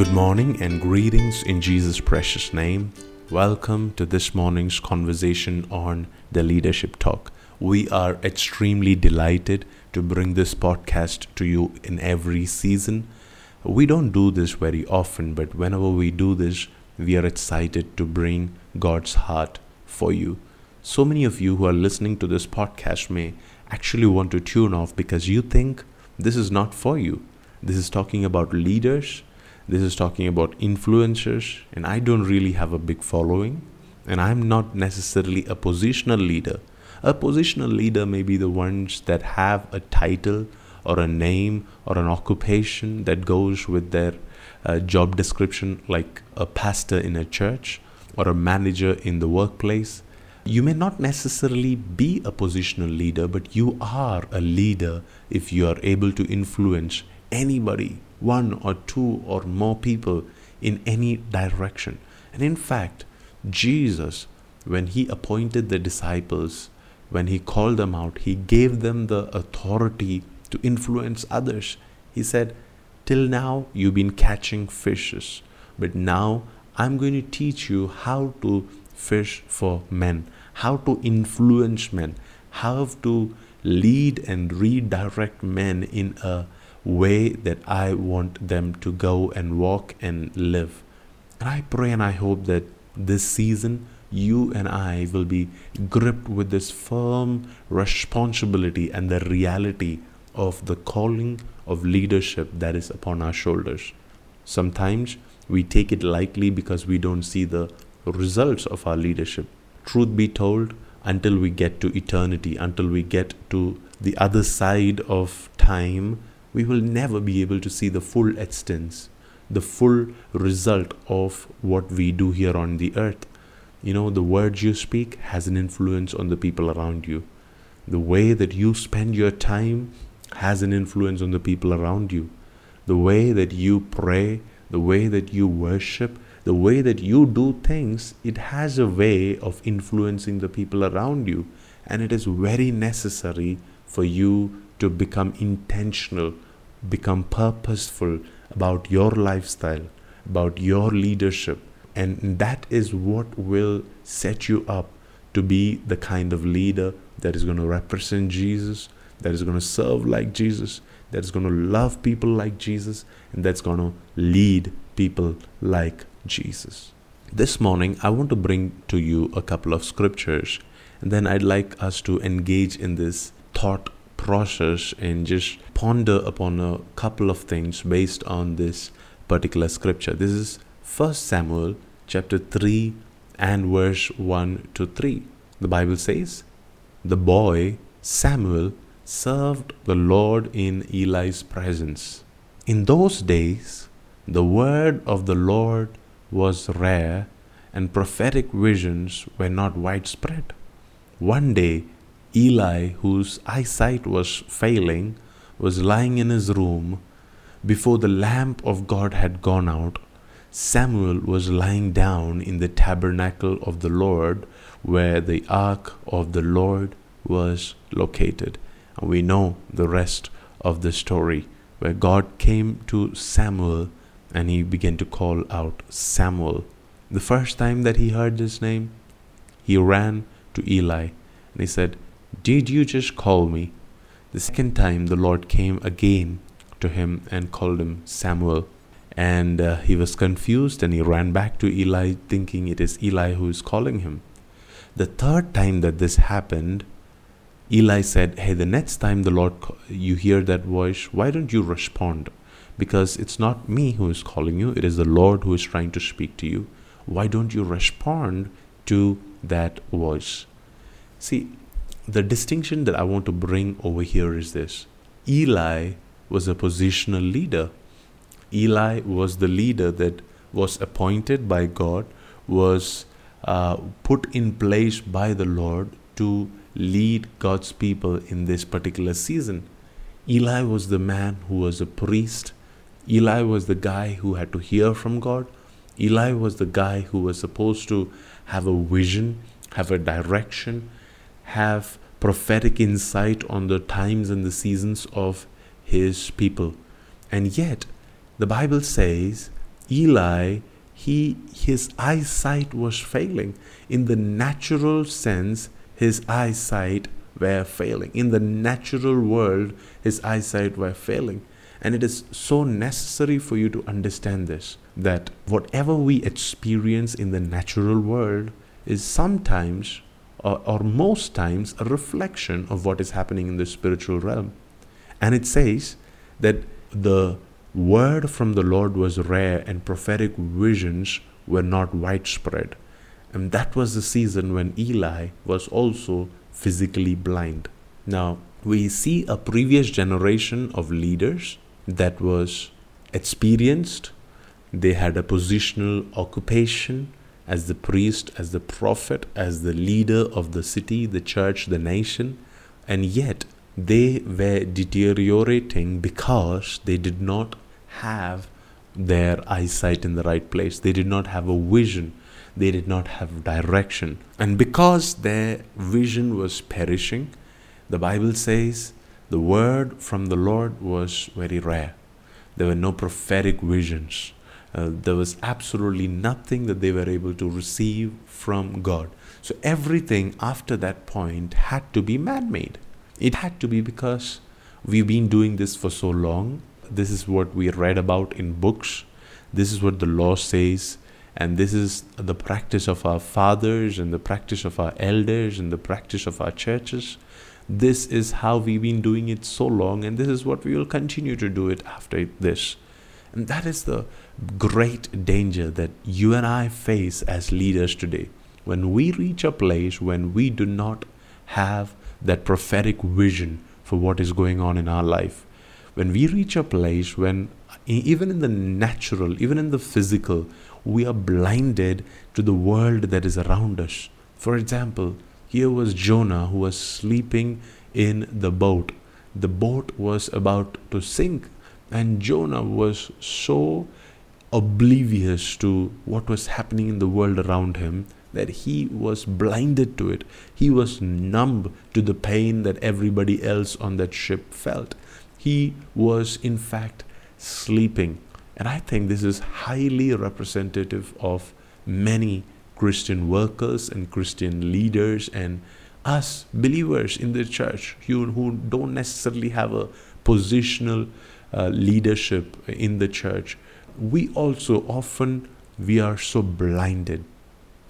Good morning and greetings in Jesus' precious name. Welcome to this morning's conversation on the Leadership Talk. We are extremely delighted to bring this podcast to you in every season. We don't do this very often, but whenever we do this, we are excited to bring God's heart for you. So many of you who are listening to this podcast may actually want to tune off because you think this is not for you. This is talking about leaders, this is talking about influencers, and I don't really have a big following, and I'm not necessarily a positional leader. A positional leader may be the ones that have a title or a name or an occupation that goes with their uh, job description, like a pastor in a church or a manager in the workplace. You may not necessarily be a positional leader, but you are a leader if you are able to influence anybody, one or two or more people in any direction. And in fact, Jesus, when he appointed the disciples, when he called them out, he gave them the authority to influence others. He said, Till now, you've been catching fishes, but now I'm going to teach you how to fish for men, how to influence men, how to lead and redirect men in a way that I want them to go and walk and live. And I pray and I hope that this season you and I will be gripped with this firm responsibility and the reality of the calling of leadership that is upon our shoulders. Sometimes we take it lightly because we don't see the results of our leadership. Truth be told, until we get to eternity, until we get to the other side of time, we will never be able to see the full extent, the full result of what we do here on the earth. You know, the words you speak has an influence on the people around you. The way that you spend your time has an influence on the people around you. The way that you pray, the way that you worship, the way that you do things, it has a way of influencing the people around you. And it is very necessary for you to become intentional, become purposeful about your lifestyle, about your leadership. And that is what will set you up to be the kind of leader that is going to represent Jesus, that is going to serve like Jesus, that is going to love people like Jesus, and that's going to lead people like Jesus. This morning, I want to bring to you a couple of scriptures, and then I'd like us to engage in this thought process and just ponder upon a couple of things based on this particular scripture. This is 1 Samuel chapter 3 and verse 1 to 3. The Bible says, The boy Samuel served the Lord in Eli's presence. In those days, the word of the Lord was rare and prophetic visions were not widespread. One day, Eli, whose eyesight was failing, was lying in his room. Before the lamp of God had gone out, Samuel was lying down in the tabernacle of the Lord, where the ark of the Lord was located. And we know the rest of the story, where God came to Samuel and he began to call out Samuel. The first time that he heard this name, he ran to Eli and he said, did you just call me? The second time, the Lord came again to him and called him Samuel. And uh, he was confused and he ran back to Eli, thinking it is Eli who is calling him. The third time that this happened, Eli said, Hey, the next time the Lord you hear that voice, why don't you respond? Because it's not me who is calling you, it is the Lord who is trying to speak to you. Why don't you respond to that voice? See, the distinction that I want to bring over here is this Eli was a positional leader. Eli was the leader that was appointed by God, was uh, put in place by the Lord to lead God's people in this particular season. Eli was the man who was a priest. Eli was the guy who had to hear from God. Eli was the guy who was supposed to have a vision, have a direction, have prophetic insight on the times and the seasons of his people. And yet, the Bible says Eli, he his eyesight was failing. In the natural sense, his eyesight were failing. In the natural world, his eyesight were failing. And it is so necessary for you to understand this that whatever we experience in the natural world is sometimes or, or, most times a reflection of what is happening in the spiritual realm. And it says that the word from the Lord was rare and prophetic visions were not widespread. And that was the season when Eli was also physically blind. Now, we see a previous generation of leaders that was experienced, they had a positional occupation as the priest, as the prophet, as the leader of the city, the church, the nation, and yet they were deteriorating because they did not have their eyesight in the right place. They did not have a vision. They did not have direction. And because their vision was perishing, the Bible says the word from the Lord was very rare. There were no prophetic visions. Uh, there was absolutely nothing that they were able to receive from God. So everything after that point had to be man made. It had to be because we've been doing this for so long. This is what we read about in books. This is what the law says. And this is the practice of our fathers and the practice of our elders and the practice of our churches. This is how we've been doing it so long, and this is what we will continue to do it after this. And that is the great danger that you and I face as leaders today. When we reach a place when we do not have that prophetic vision for what is going on in our life. When we reach a place when, even in the natural, even in the physical, we are blinded to the world that is around us. For example, here was Jonah who was sleeping in the boat. The boat was about to sink, and Jonah was so oblivious to what was happening in the world around him that he was blinded to it. He was numb to the pain that everybody else on that ship felt. He was, in fact, sleeping. And I think this is highly representative of many Christian workers and Christian leaders and us believers in the church who, who don't necessarily have a positional uh, leadership in the church. We also often we are so blinded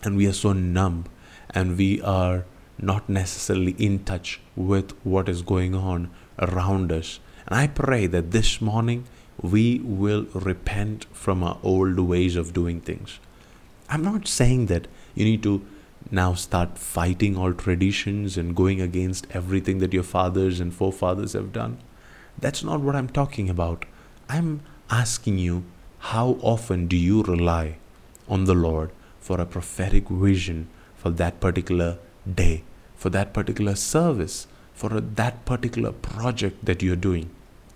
and we are so numb and we are not necessarily in touch with what is going on around us. And I pray that this morning we will repent from our old ways of doing things. I'm not saying that you need to now start fighting all traditions and going against everything that your fathers and forefathers have done. That's not what I'm talking about. I'm asking you, how often do you rely on the Lord for a prophetic vision for that particular day, for that particular service, for that particular project that you're doing.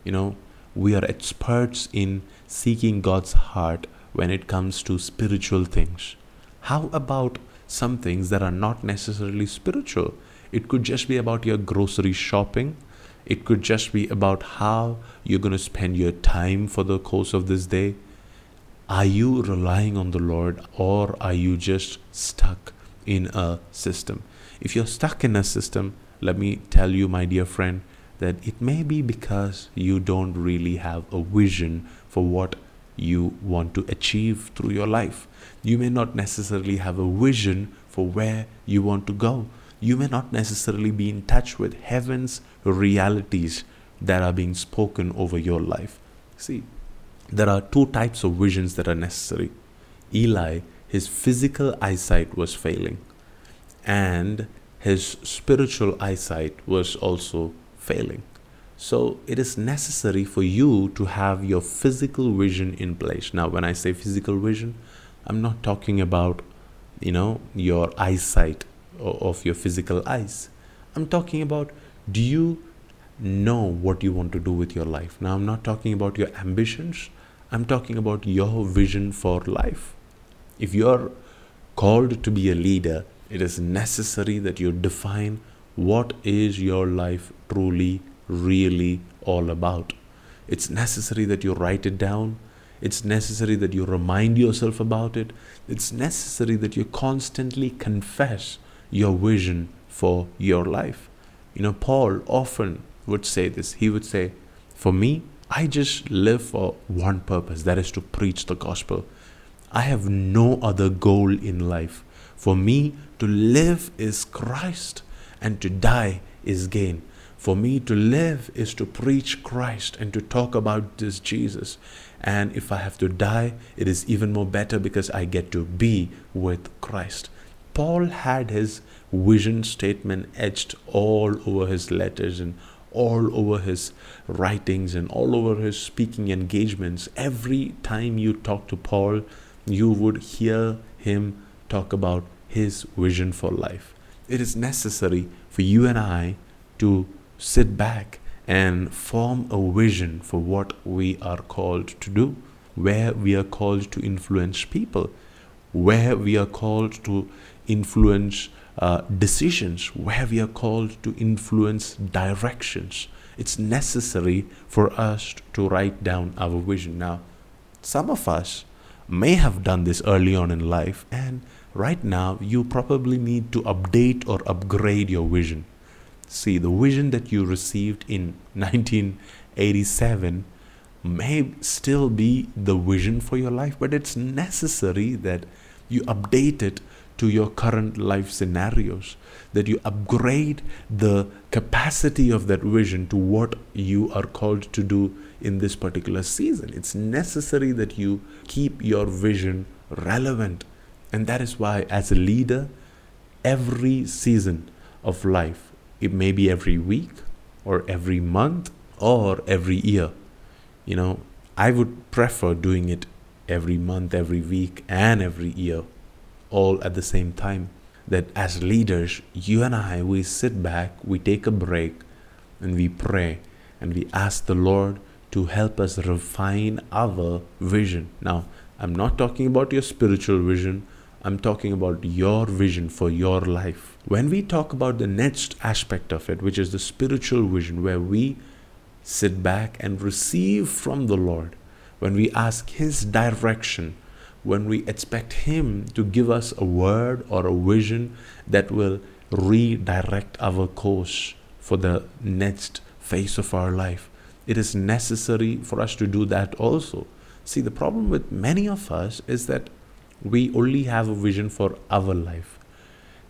You know, we are experts in seeking God's heart when it comes to spiritual things. How about some things that are not necessarily spiritual? It could just be about your grocery shopping. It could just be about how you're going to spend your time for the course of this day. Are you relying on the Lord or are you just stuck in a system? If you're stuck in a system, let me tell you, my dear friend, that it may be because you don't really have a vision for what you want to achieve through your life. You may not necessarily have a vision for where you want to go. You may not necessarily be in touch with heaven's realities that are being spoken over your life. See, there are two types of visions that are necessary. Eli, his physical eyesight was failing, and his spiritual eyesight was also failing. So it is necessary for you to have your physical vision in place. Now, when I say physical vision, I'm not talking about, you know, your eyesight of your physical eyes. I'm talking about do you know what you want to do with your life. Now, I'm not talking about your ambitions, I'm talking about your vision for life. If you're called to be a leader, it is necessary that you define what is your life truly, really all about. It's necessary that you write it down. It's necessary that you remind yourself about it. It's necessary that you constantly confess your vision for your life. You know, Paul often would say this. He would say, For me, I just live for one purpose that is to preach the gospel. I have no other goal in life. For me, to live is Christ, and to die is gain. For me to live is to preach Christ and to talk about this Jesus. And if I have to die, it is even more better because I get to be with Christ. Paul had his vision statement etched all over his letters and all over his writings and all over his speaking engagements. Every time you talk to Paul, you would hear him talk about his vision for life. It is necessary for you and I to sit back and form a vision for what we are called to do, where we are called to influence people, where we are called to influence uh, decisions, where we are called to influence directions. It's necessary for us to write down our vision. Now, some of us may have done this early on in life, and right now you probably need to update or upgrade your vision. See, the vision that you received in 1987 may still be the vision for your life, but it's necessary that you update it to your current life scenarios, that you upgrade the capacity of that vision to what you are called to do in this particular season. It's necessary that you keep your vision relevant. And that is why, as a leader, every season of life, it may be every week or every month or every year, you know, I would prefer doing it every month, every week, and every year all at the same time. That as leaders, you and I, we sit back, we take a break, and we pray and we ask the Lord to help us refine our vision. Now, I'm not talking about your spiritual vision, I'm talking about your vision for your life. When we talk about the next aspect of it, which is the spiritual vision, where we sit back and receive from the Lord, when we ask His direction, when we expect Him to give us a word or a vision that will redirect our course for the next phase of our life. It is necessary for us to do that also. See, the problem with many of us is that we only have a vision for our life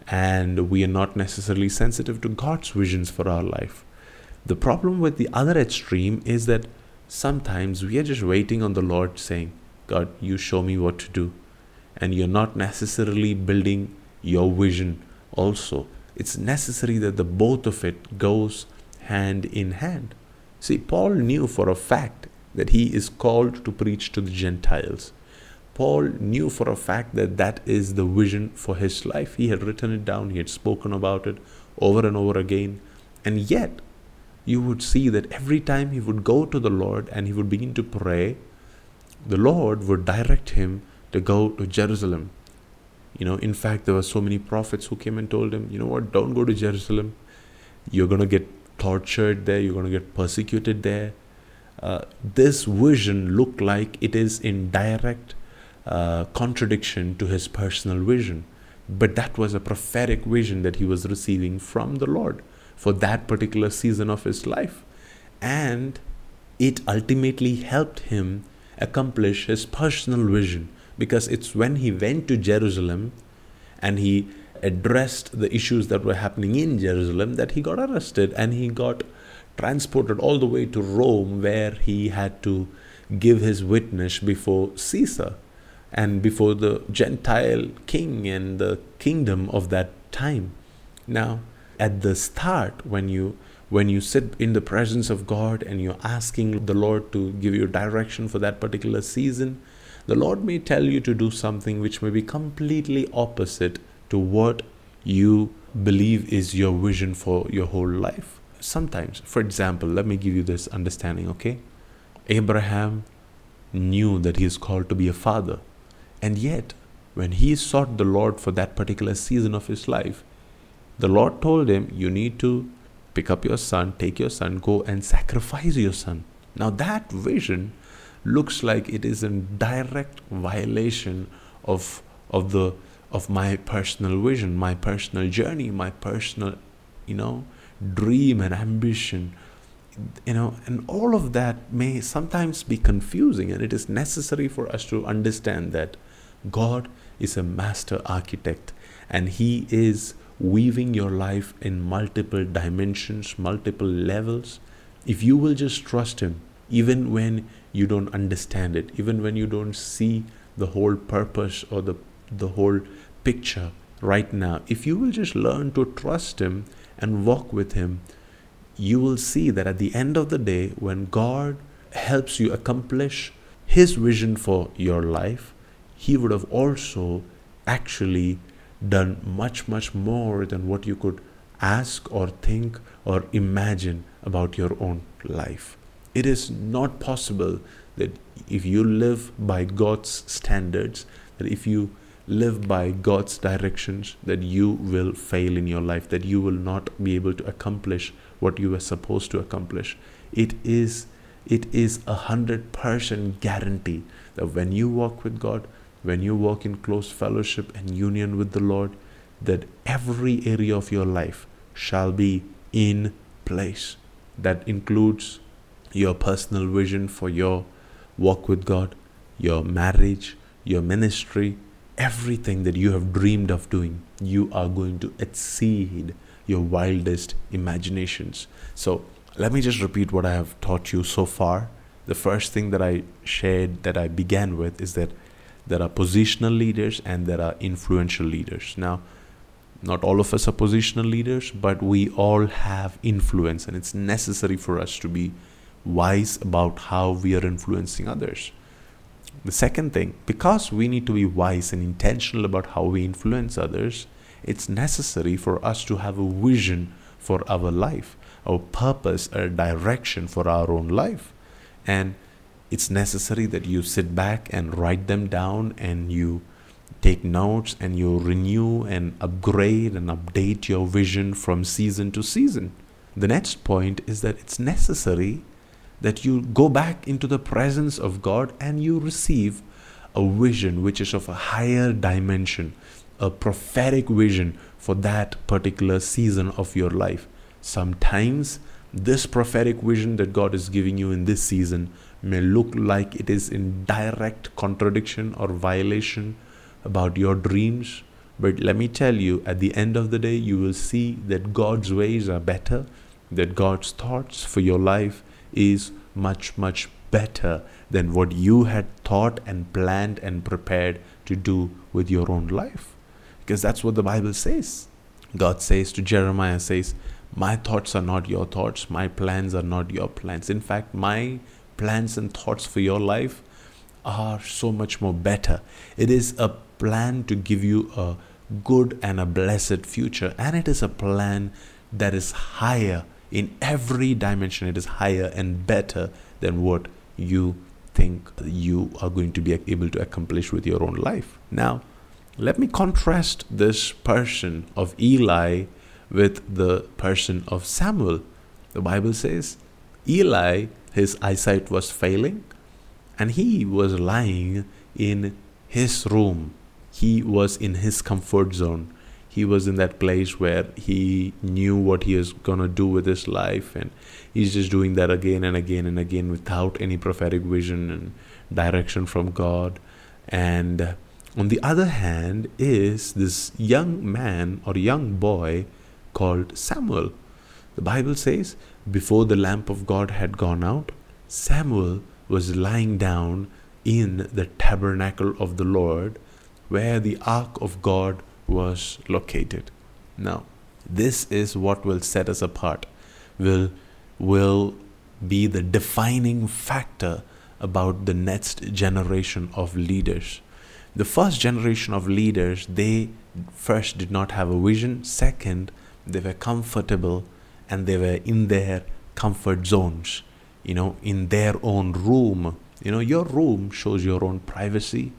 and we are not necessarily sensitive to God's visions for our life. The problem with the other extreme is that sometimes we are just waiting on the Lord saying, God, you show me what to do. And you're not necessarily building your vision also. It's necessary that the both of it goes hand in hand. See, Paul knew for a fact that he is called to preach to the Gentiles. Paul knew for a fact that that is the vision for his life. He had written it down, he had spoken about it over and over again. And yet, you would see that every time he would go to the Lord and he would begin to pray, the Lord would direct him to go to Jerusalem. You know, in fact, there were so many prophets who came and told him, you know what, don't go to Jerusalem. You're going to get tortured there, you're going to get persecuted there. Uh, this vision looked like it is in direct uh, contradiction to his personal vision. But that was a prophetic vision that he was receiving from the Lord for that particular season of his life. And it ultimately helped him accomplish his personal vision because it's when he went to Jerusalem and he addressed the issues that were happening in Jerusalem that he got arrested and he got transported all the way to Rome where he had to give his witness before Caesar and before the Gentile king and the kingdom of that time. Now, at the start, when you when you sit in the presence of God and you're asking the Lord to give you direction for that particular season, the Lord may tell you to do something which may be completely opposite to what you believe is your vision for your whole life. Sometimes, for example, let me give you this understanding, okay? Abraham knew that he is called to be a father, and yet, when he sought the Lord for that particular season of his life, the Lord told him, You need to pick up your son, take your son, go and sacrifice your son. Now, that vision looks like it is in direct violation of of the of my personal vision, my personal journey, my personal, you know, dream and ambition. You know, and all of that may sometimes be confusing, and it is necessary for us to understand that God is a master architect and He is weaving your life in multiple dimensions, multiple levels. If you will just trust Him, even when you don't understand it, even when you don't see the whole purpose or the, the whole picture right now, if you will just learn to trust Him and walk with Him, you will see that at the end of the day, when God helps you accomplish His vision for your life, He would have also actually done much, much more than what you could ask or think or imagine about your own life. It is not possible that if you live by God's standards, that if you live by God's directions, that you will fail in your life, that you will not be able to accomplish what you were supposed to accomplish. It is it is a hundred percent guarantee that when you walk with God, when you walk in close fellowship and union with the Lord, that every area of your life shall be in place. That includes your personal vision for your walk with God, your marriage, your ministry, everything that you have dreamed of doing, you are going to exceed your wildest imaginations. So, let me just repeat what I have taught you so far. The first thing that I shared, that I began with, is that there are positional leaders and there are influential leaders. Now, not all of us are positional leaders, but we all have influence, and it's necessary for us to be wise about how we are influencing others. The second thing, because we need to be wise and intentional about how we influence others, it's necessary for us to have a vision for our life, our purpose, a direction for our own life. And it's necessary that you sit back and write them down and you take notes and you renew and upgrade and update your vision from season to season. The next point is that it's necessary that you go back into the presence of God and you receive a vision which is of a higher dimension, a prophetic vision for that particular season of your life. Sometimes this prophetic vision that God is giving you in this season may look like it is in direct contradiction or violation about your dreams. But let me tell you, at the end of the day, you will see that God's ways are better, that God's thoughts for your life is much, much better than what you had thought and planned and prepared to do with your own life. Because that's what the Bible says. God says to Jeremiah, says, My thoughts are not your thoughts, my plans are not your plans. In fact, my plans and thoughts for your life are so much more better. It is a plan to give you a good and a blessed future, and it is a plan that is higher in every dimension. It is higher and better than what you think you are going to be able to accomplish with your own life. Now, let me contrast this person of Eli with the person of Samuel. The Bible says Eli his eyesight was failing and he was lying in his room. He was in his comfort zone. He was in that place where he knew what he was going to do with his life, and he's just doing that again and again and again without any prophetic vision and direction from God. And on the other hand, is this young man or young boy called Samuel. The Bible says before the lamp of God had gone out, Samuel was lying down in the tabernacle of the Lord where the ark of God was located. Now, this is what will set us apart, will, will be the defining factor about the next generation of leaders. The first generation of leaders, they first did not have a vision. Second, they were comfortable and they were in their comfort zones, you know, in their own room. You know, your room shows your own privacy,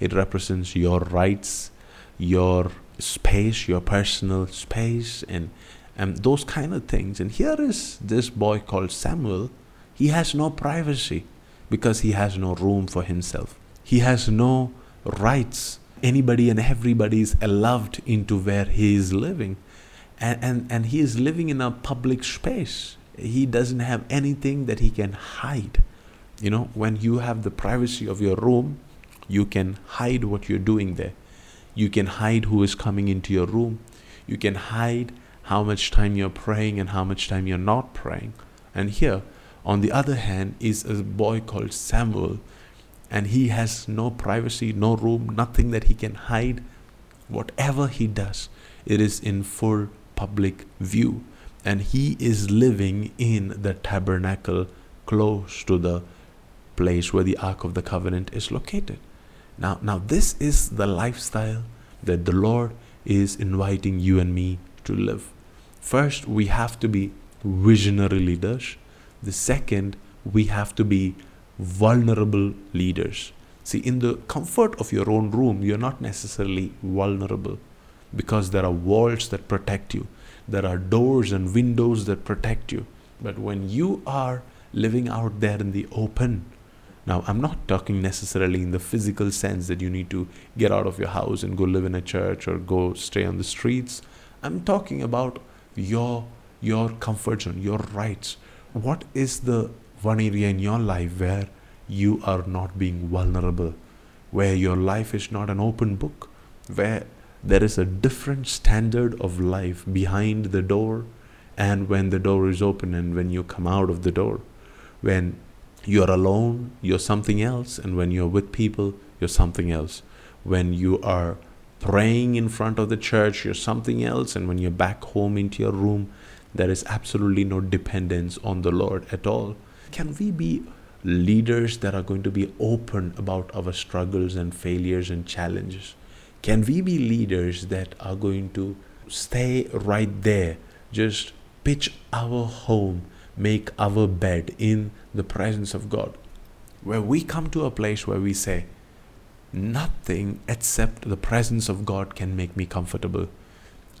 it represents your rights, your space, your personal space, and, and those kind of things. And here is this boy called Samuel. He has no privacy because he has no room for himself. He has no rights. Anybody and everybody is allowed into where he is living. And, and, and he is living in a public space. He doesn't have anything that he can hide. You know, when you have the privacy of your room, you can hide what you're doing there. You can hide who is coming into your room. You can hide how much time you're praying and how much time you're not praying. And here, on the other hand, is a boy called Samuel, and he has no privacy, no room, nothing that he can hide. Whatever he does, it is in full public view. And he is living in the tabernacle close to the place where the Ark of the Covenant is located. Now, now this is the lifestyle that the Lord is inviting you and me to live. First, we have to be visionary leaders. The second, we have to be vulnerable leaders. See, in the comfort of your own room, you're not necessarily vulnerable because there are walls that protect you, there are doors and windows that protect you. But when you are living out there in the open, now, I'm not talking necessarily in the physical sense that you need to get out of your house and go live in a church or go stay on the streets. I'm talking about your your comfort zone, your rights. What is the one area in your life where you are not being vulnerable, where your life is not an open book, where there is a different standard of life behind the door and when the door is open and when you come out of the door, when you're alone, you're something else, and when you're with people, you're something else. When you are praying in front of the church, you're something else, and when you're back home into your room, there is absolutely no dependence on the Lord at all. Can we be leaders that are going to be open about our struggles and failures and challenges? Can we be leaders that are going to stay right there, just pitch our home, make our bed in the presence of God, where we come to a place where we say, Nothing except the presence of God can make me comfortable.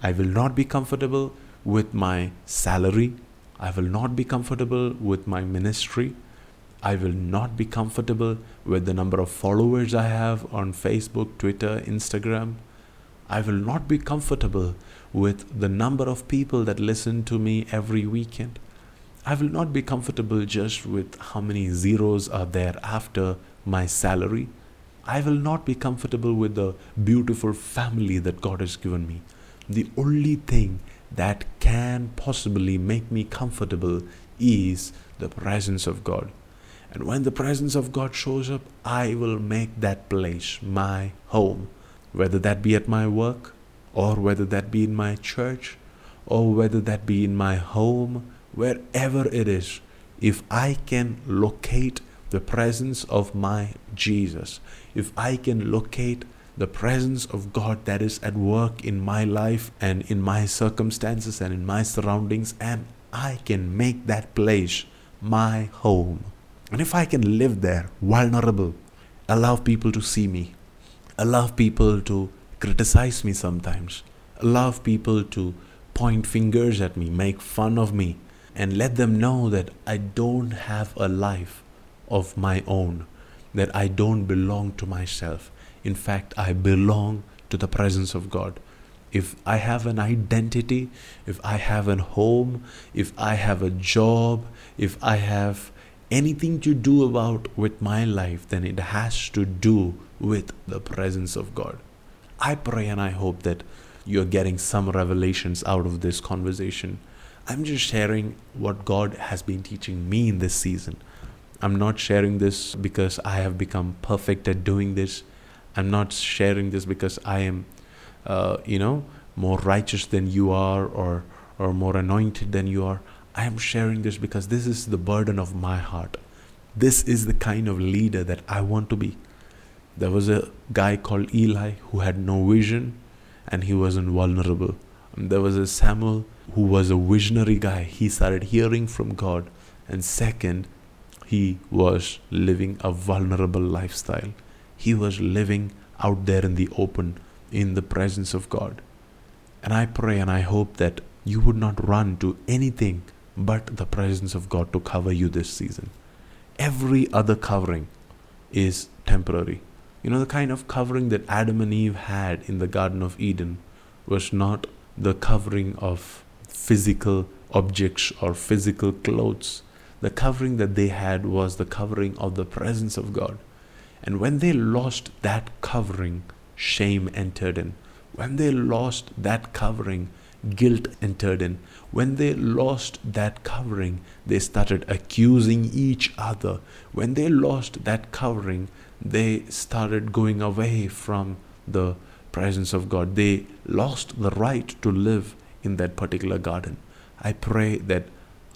I will not be comfortable with my salary. I will not be comfortable with my ministry. I will not be comfortable with the number of followers I have on Facebook, Twitter, Instagram. I will not be comfortable with the number of people that listen to me every weekend. I will not be comfortable just with how many zeros are there after my salary. I will not be comfortable with the beautiful family that God has given me. The only thing that can possibly make me comfortable is the presence of God. And when the presence of God shows up, I will make that place my home, whether that be at my work, or whether that be in my church, or whether that be in my home, wherever it is, if I can locate the presence of my Jesus, if I can locate the presence of God that is at work in my life and in my circumstances and in my surroundings, and I can make that place my home. And if I can live there vulnerable, allow people to see me, allow people to criticize me sometimes, allow people to point fingers at me, make fun of me, and let them know that I don't have a life of my own, that I don't belong to myself. In fact, I belong to the presence of God. If I have an identity, if I have a home, if I have a job, if I have anything to do about with my life, then it has to do with the presence of God. I pray and I hope that you're getting some revelations out of this conversation I'm just sharing what God has been teaching me in this season. I'm not sharing this because I have become perfect at doing this. I'm not sharing this because I am, uh, you know, more righteous than you are or, or more anointed than you are. I am sharing this because this is the burden of my heart. This is the kind of leader that I want to be. There was a guy called Eli who had no vision and he wasn't vulnerable. And there was a Samuel who was a visionary guy. He started hearing from God. And second, he was living a vulnerable lifestyle. He was living out there in the open in the presence of God. And I pray and I hope that you would not run to anything but the presence of God to cover you this season. every other covering is temporary. You know, the kind of covering that Adam and Eve had in the Garden of Eden was not the covering of physical objects or physical clothes. The covering that they had was the covering of the presence of God. And when they lost that covering, shame entered in. When they lost that covering, guilt entered in. When they lost that covering, they started accusing each other. When they lost that covering, they started going away from the presence of God. They lost the right to live in that particular garden. I pray that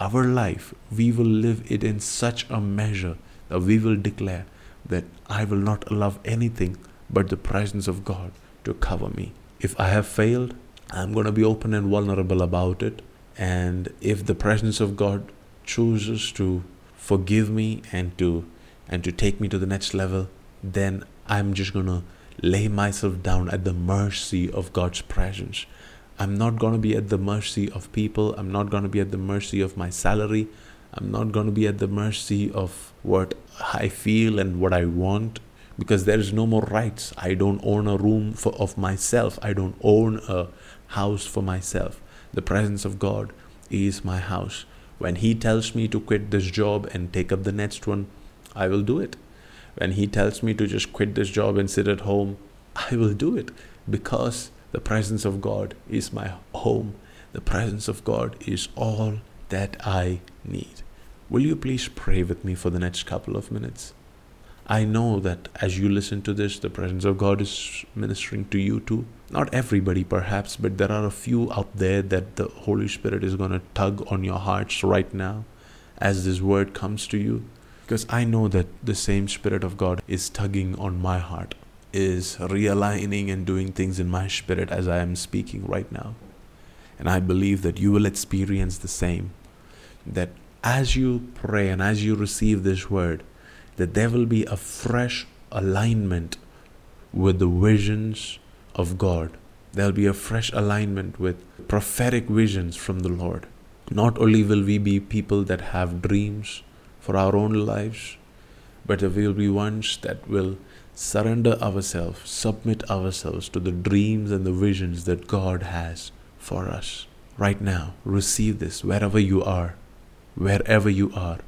our life, we will live it in such a measure that we will declare that I will not allow anything but the presence of God to cover me. If I have failed, I'm going to be open and vulnerable about it. And if the presence of God chooses to forgive me and to and to take me to the next level, then I'm just going to lay myself down at the mercy of God's presence. I'm not going to be at the mercy of people. I'm not going to be at the mercy of my salary. I'm not going to be at the mercy of what I feel and what I want because there is no more rights. I don't own a room for, of myself. I don't own a house for myself. The presence of God is my house. When He tells me to quit this job and take up the next one, I will do it. When He tells me to just quit this job and sit at home, I will do it because the presence of God is my home. The presence of God is all that I need. Will you please pray with me for the next couple of minutes? I know that as you listen to this, the presence of God is ministering to you too. Not everybody, perhaps, but there are a few out there that the Holy Spirit is going to tug on your hearts right now as this word comes to you. Because I know that the same Spirit of God is tugging on my heart, is realigning and doing things in my spirit as I am speaking right now. And I believe that you will experience the same. That as you pray and as you receive this word, that there will be a fresh alignment with the visions of God. There'll be a fresh alignment with prophetic visions from the Lord. Not only will we be people that have dreams for our own lives, but we will be ones that will surrender ourselves, submit ourselves to the dreams and the visions that God has for us. Right now, receive this wherever you are, wherever you are,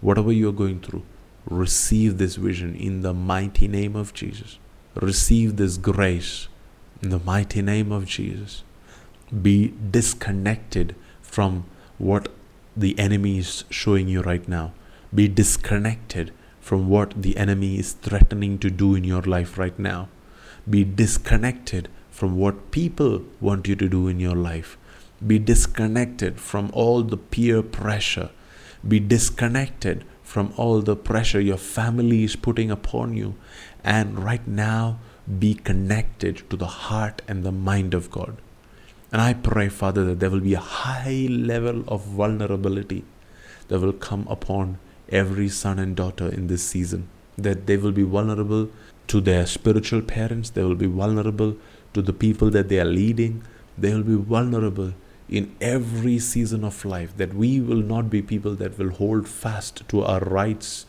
whatever you are going through receive this vision in the mighty name of Jesus. Receive this grace in the mighty name of Jesus. Be disconnected from what the enemy is showing you right now. Be disconnected from what the enemy is threatening to do in your life right now. Be disconnected from what people want you to do in your life. Be disconnected from all the peer pressure. Be disconnected from all the pressure your family is putting upon you. And right now, be connected to the heart and the mind of God. And I pray, Father, that there will be a high level of vulnerability that will come upon every son and daughter in this season. That they will be vulnerable to their spiritual parents, they will be vulnerable to the people that they are leading, they will be vulnerable in every season of life, that we will not be people that will hold fast to our rights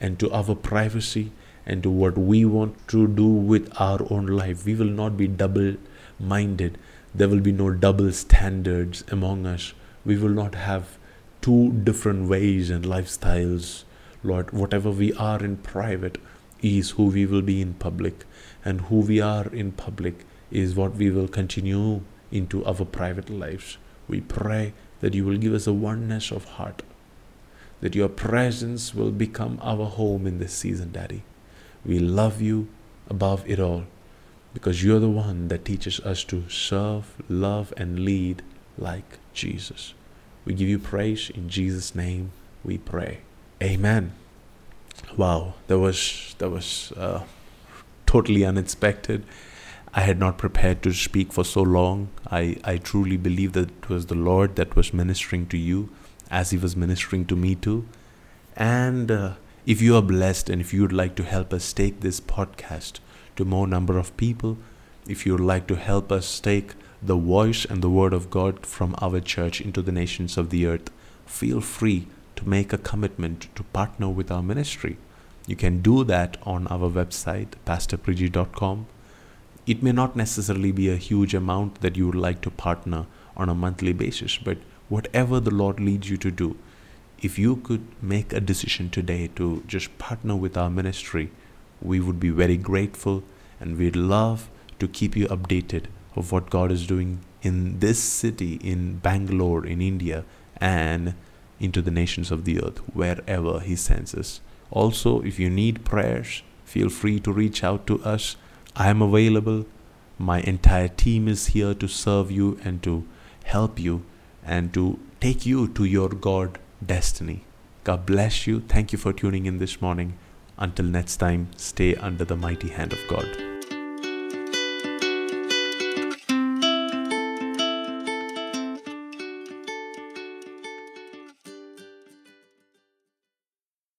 and to our privacy and to what we want to do with our own life. We will not be double minded. There will be no double standards among us. We will not have two different ways and lifestyles. Lord, whatever we are in private is who we will be in public, and who we are in public is what we will continue into our private lives. We pray that you will give us a oneness of heart, that your presence will become our home in this season, Daddy. We love you above it all because you're the one that teaches us to serve, love, and lead like Jesus. We give you praise in Jesus' name. We pray. Amen. Wow, that was that was uh, totally unexpected I had not prepared to speak for so long. I, I truly believe that it was the Lord that was ministering to you as He was ministering to me too. And uh, if you are blessed and if you would like to help us take this podcast to more number of people, if you would like to help us take the voice and the word of God from our church into the nations of the earth, feel free to make a commitment to partner with our ministry. You can do that on our website, pastorpriji.com. It may not necessarily be a huge amount that you would like to partner on a monthly basis, but whatever the Lord leads you to do, if you could make a decision today to just partner with our ministry, we would be very grateful and we'd love to keep you updated of what God is doing in this city, in Bangalore, in India, and into the nations of the earth, wherever He sends us. Also, if you need prayers, feel free to reach out to us. I am available. My entire team is here to serve you and to help you and to take you to your God destiny. God bless you. Thank you for tuning in this morning. Until next time, stay under the mighty hand of God.